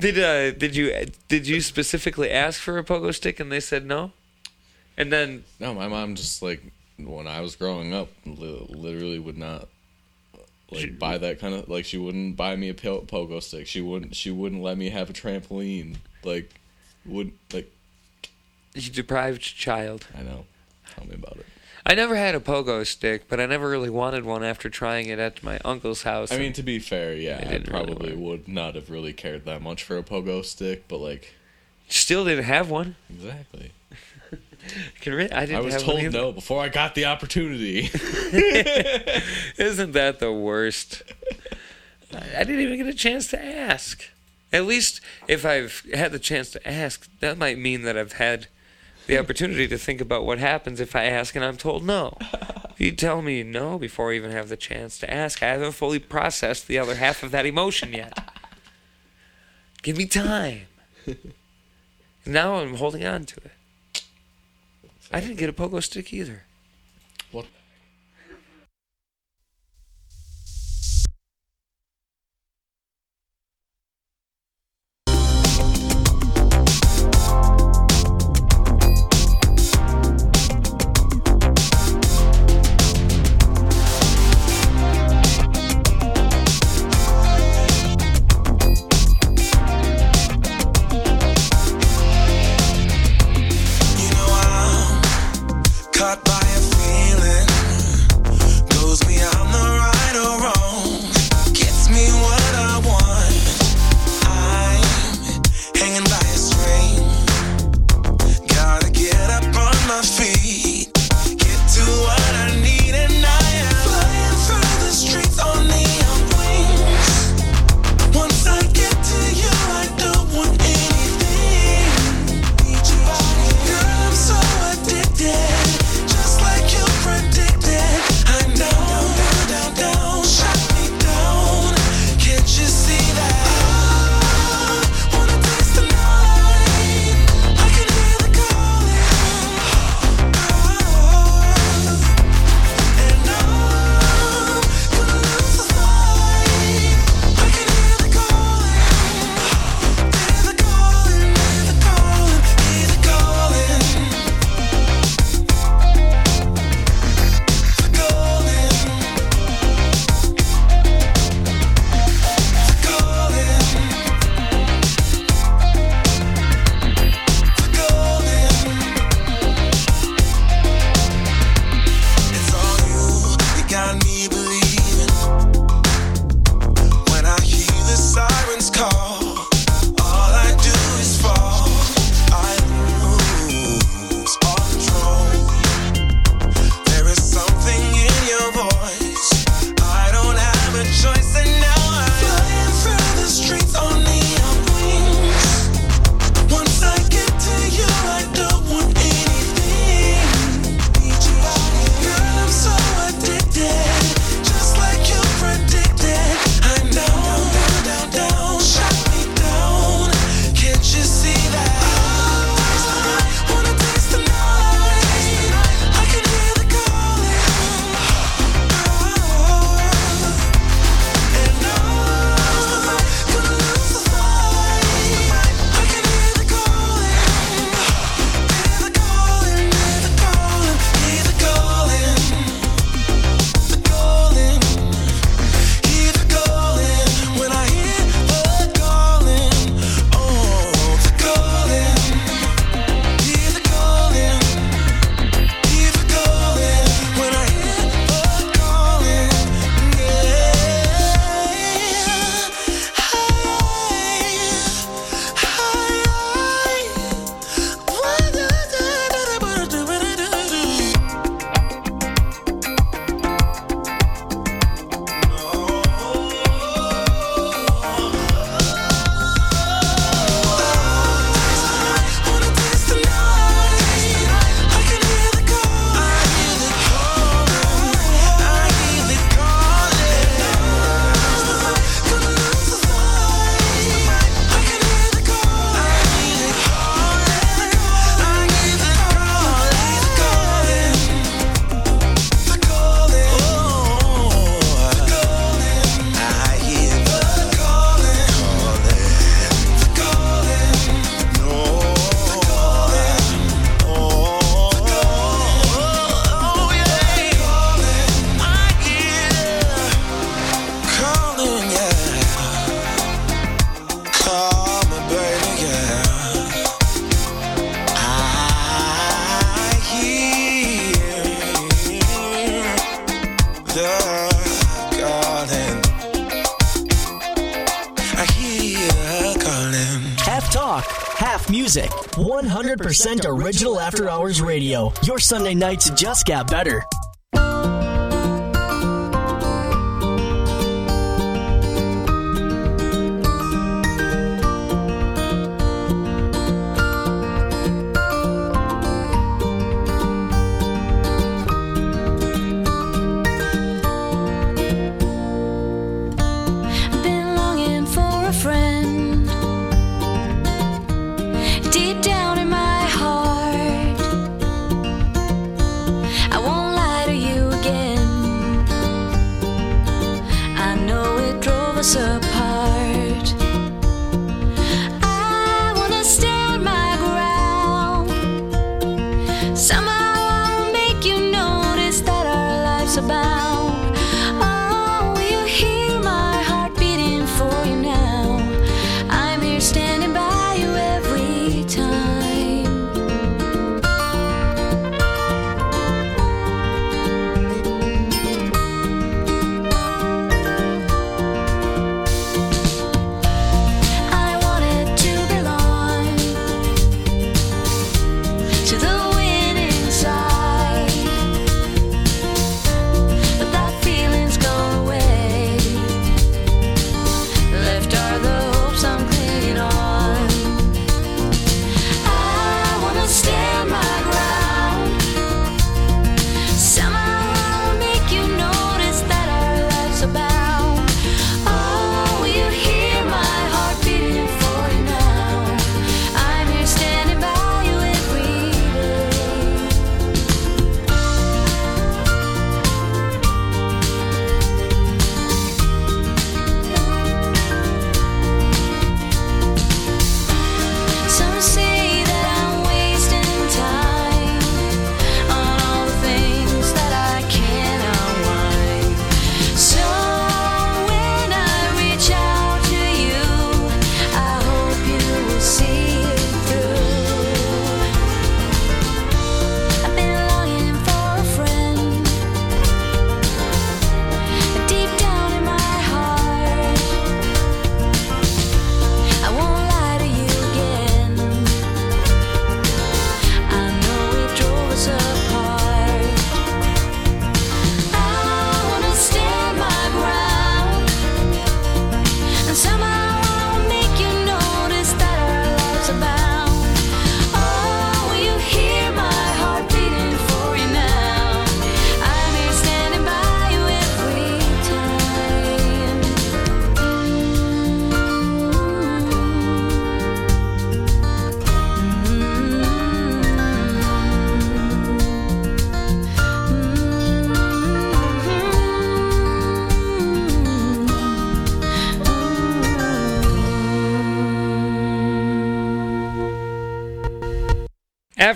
C: Did uh, did you did you specifically ask for a pogo stick and they said no? And then
D: No, my mom just like when I was growing up, li- literally would not like buy that kind of like she wouldn't buy me a po- pogo stick. She wouldn't she wouldn't let me have a trampoline. Like would like
C: you deprived child.
D: I know. Tell me about it.
C: I never had a pogo stick, but I never really wanted one after trying it at my uncle's house.
D: I mean, to be fair, yeah, I
C: really
D: probably would not have really cared that much for a pogo stick, but like
C: still didn't have one.
D: exactly.
C: Can re- I
D: was told no before I got the opportunity.
C: Isn't that the worst? I didn't even get a chance to ask. At least if I've had the chance to ask, that might mean that I've had the opportunity to think about what happens if I ask and I'm told no. You tell me no before I even have the chance to ask, I haven't fully processed the other half of that emotion yet. Give me time. Now I'm holding on to it. I didn't get a pogo stick either.
B: 100% original After Hours Radio. Your Sunday nights just got better.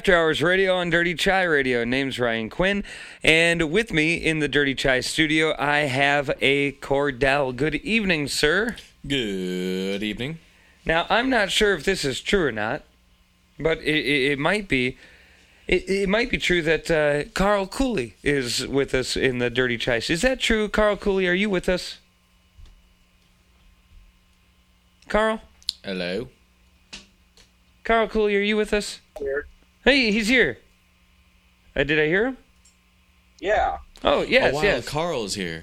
C: After Hours Radio on Dirty Chai Radio. Name's Ryan Quinn, and with me in the Dirty Chai studio, I have a Cordell. Good evening, sir.
D: Good evening.
C: Now, I'm not sure if this is true or not, but it, it, it might be. It, it might be true that uh, Carl Cooley is with us in the Dirty Chai. Is that true, Carl Cooley? Are you with us? Carl?
D: Hello.
C: Carl Cooley, are you with us?
K: Here.
C: Hey, he's here. Uh, did I hear him?
K: Yeah.
C: Oh, yes,
D: oh, wow,
C: yes.
D: Carl's here.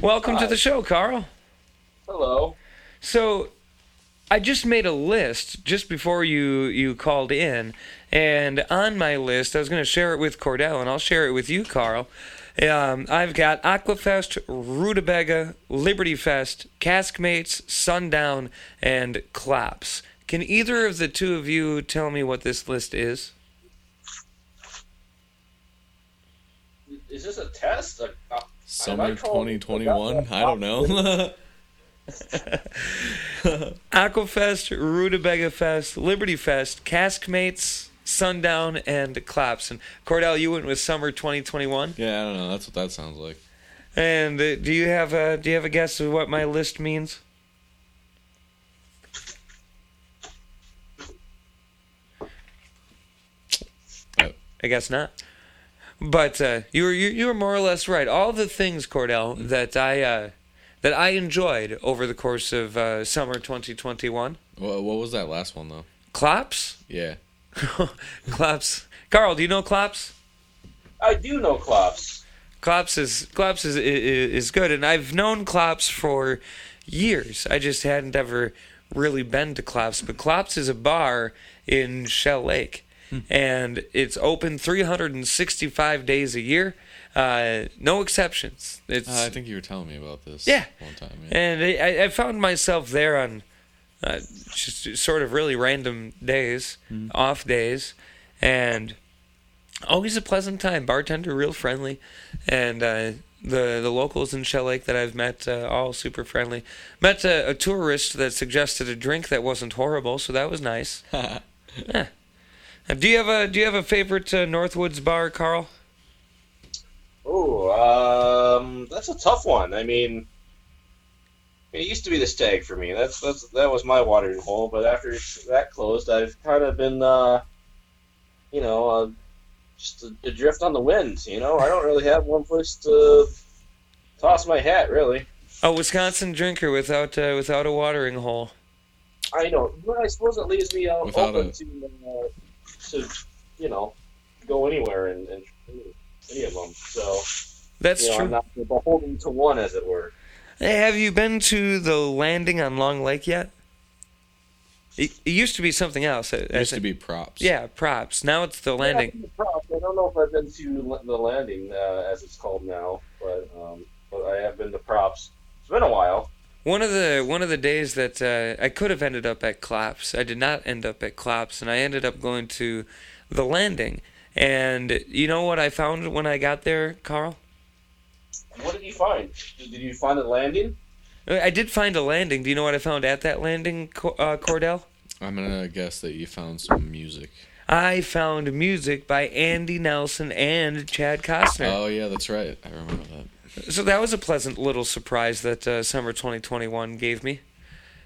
C: Welcome to the show, Carl.
K: Hello.
C: So, I just made a list just before you you called in, and on my list, I was going to share it with Cordell, and I'll share it with you, Carl. Um, I've got Aquafest, Rutabaga, Liberty Fest, Caskmates, Sundown, and Claps. Can either of the two of you tell me what this list is?
K: Is this a test? Uh, uh,
D: Summer 2021? I don't know.
C: Aquafest, Rutabaga Fest, Liberty Fest, Caskmates, Sundown, and Claps. And Cordell, you went with Summer 2021.
D: yeah, I don't know. That's what that sounds like.
C: And uh, do you have a do you have a guess of what my list means?
D: Oh.
C: I guess not. But uh, you were you, you were more or less right. All the things, Cordell, that I uh, that I enjoyed over the course of uh, summer 2021.
D: What, what was that last one though?
C: Claps,
D: Yeah.
C: claps. Carl, do you know claps?
K: I do know Claps.
C: Claps is Klops is, is is good, and I've known Claps for years. I just hadn't ever really been to Claps, but Claps is a bar in Shell Lake, and it's open 365 days a year, uh, no exceptions. It's
D: Uh, I think you were telling me about this.
C: Yeah.
D: One time. Yeah.
C: and I, I found myself there on uh, just sort of really random days, off days, and always a pleasant time. Bartender, real friendly, and uh, the the locals in Shell Lake that I've met, uh, all super friendly. Met a, a tourist that suggested a drink that wasn't horrible, so that was nice. yeah. Uh, Do you have a Do you have a favorite uh, Northwoods bar, Carl?
K: Oh, um, that's a tough one. I mean, it used to be the Stag for me. That's that's that was my watering hole. But after that closed, I've kind of been, uh, you know, uh, just adrift on the wind. You know, I don't really have one place to toss my hat. Really,
C: A Wisconsin drinker without uh, without a watering hole.
K: I know. But I suppose it leaves me uh, open
D: a-
K: to uh, to you know go anywhere and, and any of them. So
C: That's
K: you know,
C: true.
K: I'm not beholden to one, as it were.
C: Hey, have you been to the landing on Long Lake yet? It, it used to be something else.
D: It
C: I
D: used to be props.
C: Yeah, props. Now it's the landing.
K: been to Props. I don't know if I've been to the landing, uh, as it's called now, but um, but I have been to props. It's been a while.
C: One of the one of the days that uh, I could have ended up at Claps, I did not end up at Claps, and I ended up going to the landing. And you know what I found when I got there, Carl?
K: What did you find? Did did you find a landing?
C: I did find a landing. Do you know what I found at that landing, uh, Cordell?
D: I'm gonna guess that you found some music.
C: I found music by Andy Nelson and Chad Costner.
D: Oh yeah, that's right. I remember that.
C: So that was a pleasant little surprise that uh, summer 2021 gave me.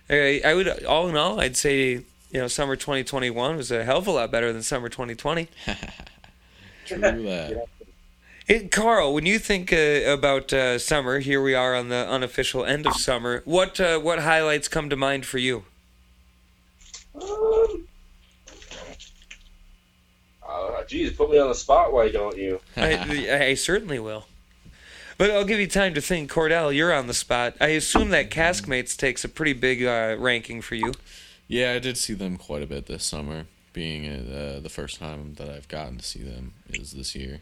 C: I, I would, all in all, I'd say you know summer 2021 was a hell of a lot better than summer 2020.
D: True that.
C: Hey, Carl, when you think uh, about uh, summer, here we are on the unofficial end of summer. What uh, what highlights come to mind for you?
K: Um, uh, geez, put me on the spot. Why don't you?
C: I, I certainly will. But I'll give you time to think. Cordell, you're on the spot. I assume that Caskmates takes a pretty big uh, ranking for you.
D: Yeah, I did see them quite a bit this summer. Being uh, the first time that I've gotten to see them is this year.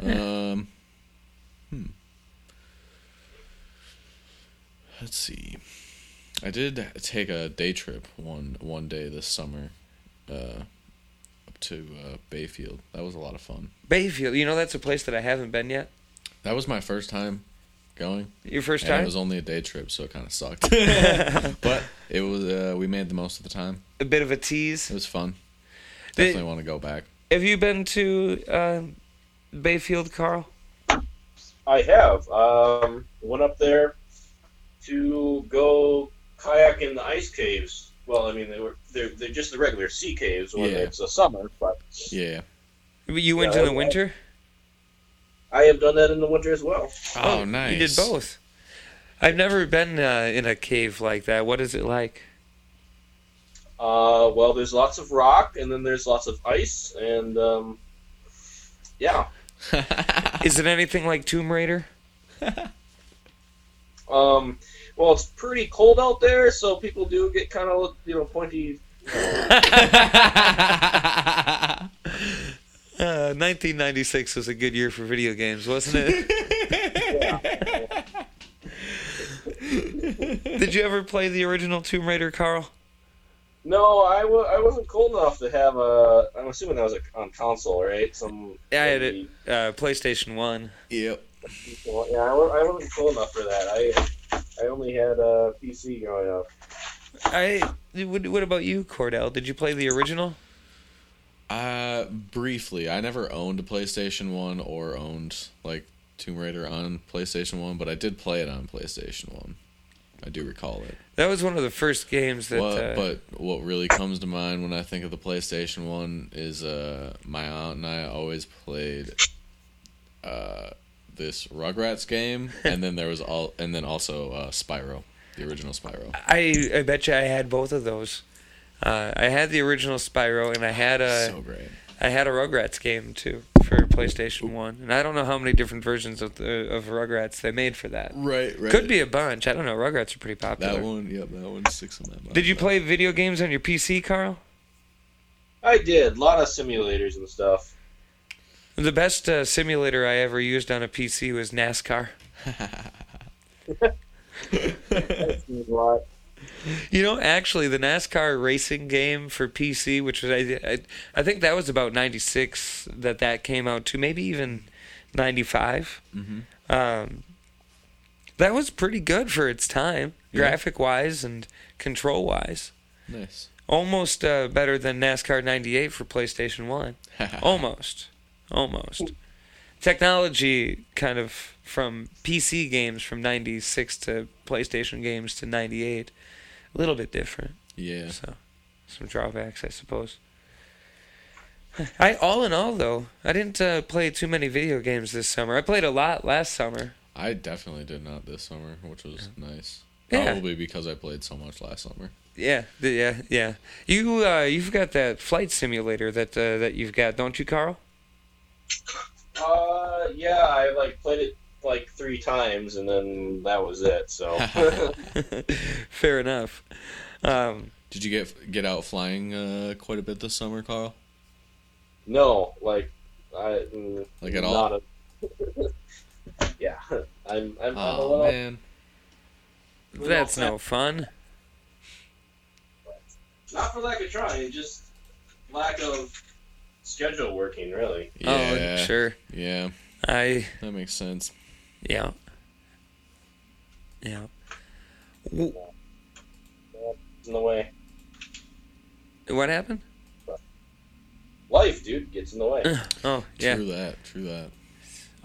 D: Um, hmm. Let's see. I did take a day trip one one day this summer, uh, up to uh, Bayfield. That was a lot of fun.
C: Bayfield, you know that's a place that I haven't been yet.
D: That was my first time going.
C: Your first
D: and
C: time?
D: It was only a day trip, so it kind of sucked. but it was. Uh, we made the most of the time.
C: A bit of a tease.
D: It was fun.
C: Did-
D: Definitely want to go back.
C: Have you been to uh, Bayfield, Carl?
K: I have. Um, went up there to go kayak in the ice caves. Well, I mean, they were they're, they're just the regular sea caves when
D: Yeah.
K: it's the summer, but
D: Yeah.
C: You went
K: Yeah,
C: in the winter.
K: I have done that in the winter as well.
D: Oh, nice.
C: You did both. I've never been uh, in a cave like that. What is it like?
K: Uh, well, there's lots of rock, and then there's lots of ice, and um, yeah.
C: Is it anything like Tomb Raider?
K: Um, well, it's pretty cold out there, so people do get kind of you know pointy.
C: Uh, 1996 was a good year for video games, wasn't it? Did you ever play the original Tomb Raider, Carl?
K: No, I w- I wasn't cool enough to have a. I'm assuming that was a, on console, right? Some.
C: Yeah, I had it. Uh, PlayStation One.
D: Yep.
K: Well, yeah, I I wasn't cool enough for that. I I only had a PC growing up.
C: I. What, what about you, Cordell? Did you play the original?
D: Uh, briefly, I never owned a PlayStation One or owned like Tomb Raider on PlayStation One, but I did play it on PlayStation One. I do recall it.
C: That was one of the first games that.
D: What-
C: uh,
D: but what really comes to mind when I think of the PlayStation One is uh, my aunt and I always played uh, this Rugrats game, and then there was all, and then also uh, Spyro, the original Spyro.
C: I I bet you I had both of those. Uh, I had the original Spyro, and I had a
D: So great.
C: I had a Rugrats game too for PlayStation One, and I don't know how many different versions of the of Rugrats they made for that.
D: Right, right.
C: Could be a bunch. I don't know. Rugrats are pretty popular.
D: That one, yep, that one sticks in my mind.
C: Did you play video games on your PC, Carl?
K: I did a lot of simulators and stuff.
C: The best uh, simulator I ever used on a PC was NASCAR. You know, actually, the NASCAR racing game for PC, which was I, I, I think that was about '96 that that came out to, maybe even '95.
D: Mhm.
C: Um, that was pretty good for its time,
D: Yeah.
C: graphic wise and control wise.
D: Nice.
C: Almost uh, better than NASCAR '98 for PlayStation One. Almost, almost. Technology kind of from PC games from '96 to PlayStation games to '98, a little bit different.
D: Yeah.
C: So, some drawbacks, I suppose. I all in all though, I didn't uh, play too many video games this summer. I played a lot last summer.
D: I definitely did not this summer, which was nice.
C: Yeah.
D: Probably because I played so much last summer.
C: Yeah, yeah, yeah. You uh, you've got that flight simulator that uh, that you've got, don't you, Carl?
K: Uh, yeah, I like played it like three times, and then that was it. So
C: Fair enough. Um,
D: Did you get get out flying uh, quite a bit this summer, Carl?
K: no, like I
D: Like at all?
K: A, yeah, I'm I'm, I'm a
D: Oh
K: little.
D: man.
C: that's no fun.
K: Not for lack of trying, just lack of schedule working. Really.
D: Yeah.
C: Oh, sure.
D: Yeah.
C: I
D: That makes sense.
C: Yeah yeah. W-
K: in the way.
C: What happened?
K: Life, dude, gets in the way.
C: Oh yeah.
D: True that. True that.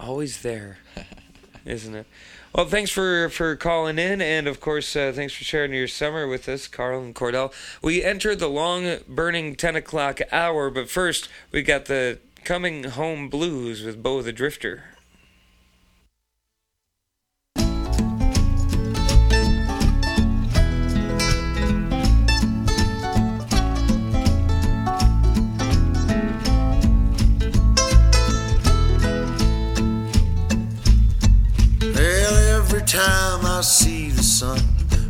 C: always there, isn't it? Well, thanks for for calling in, and of course, uh, thanks for sharing your summer with us, Carl and Cordell. We entered the long burning ten o'clock hour, but first we got the coming home blues with Bo the Drifter.
H: See the sun,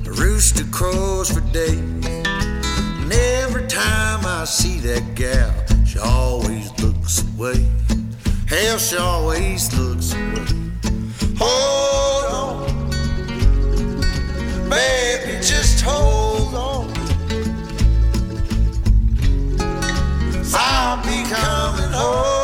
H: a rooster crows for days. And every time I see that gal, she always looks away. Hell, she always looks away. Hold on, baby, just hold on. I'll be coming home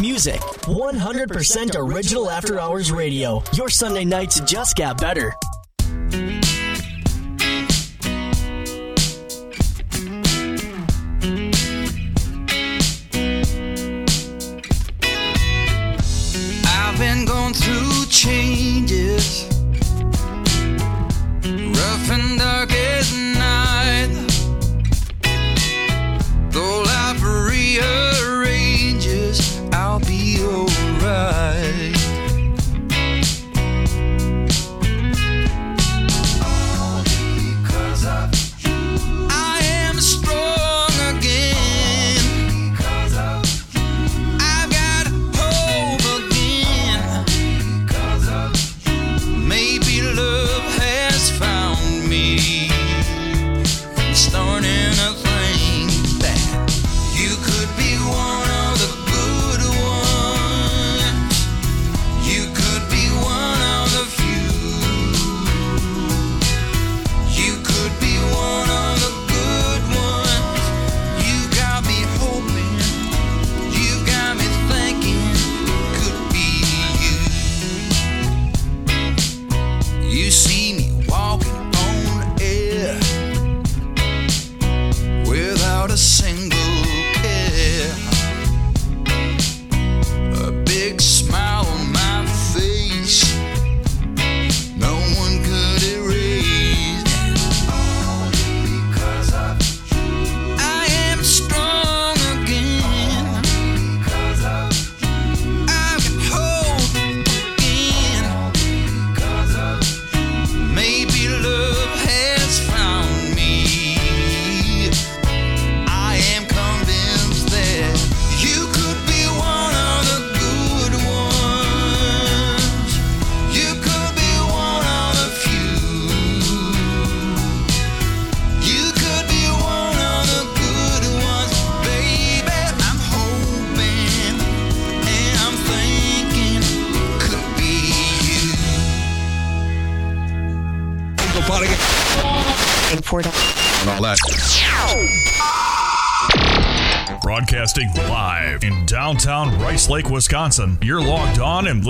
A: music. 100% original after hours radio. Your Sunday nights just got better.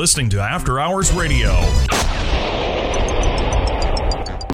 B: listening to After Hours Radio.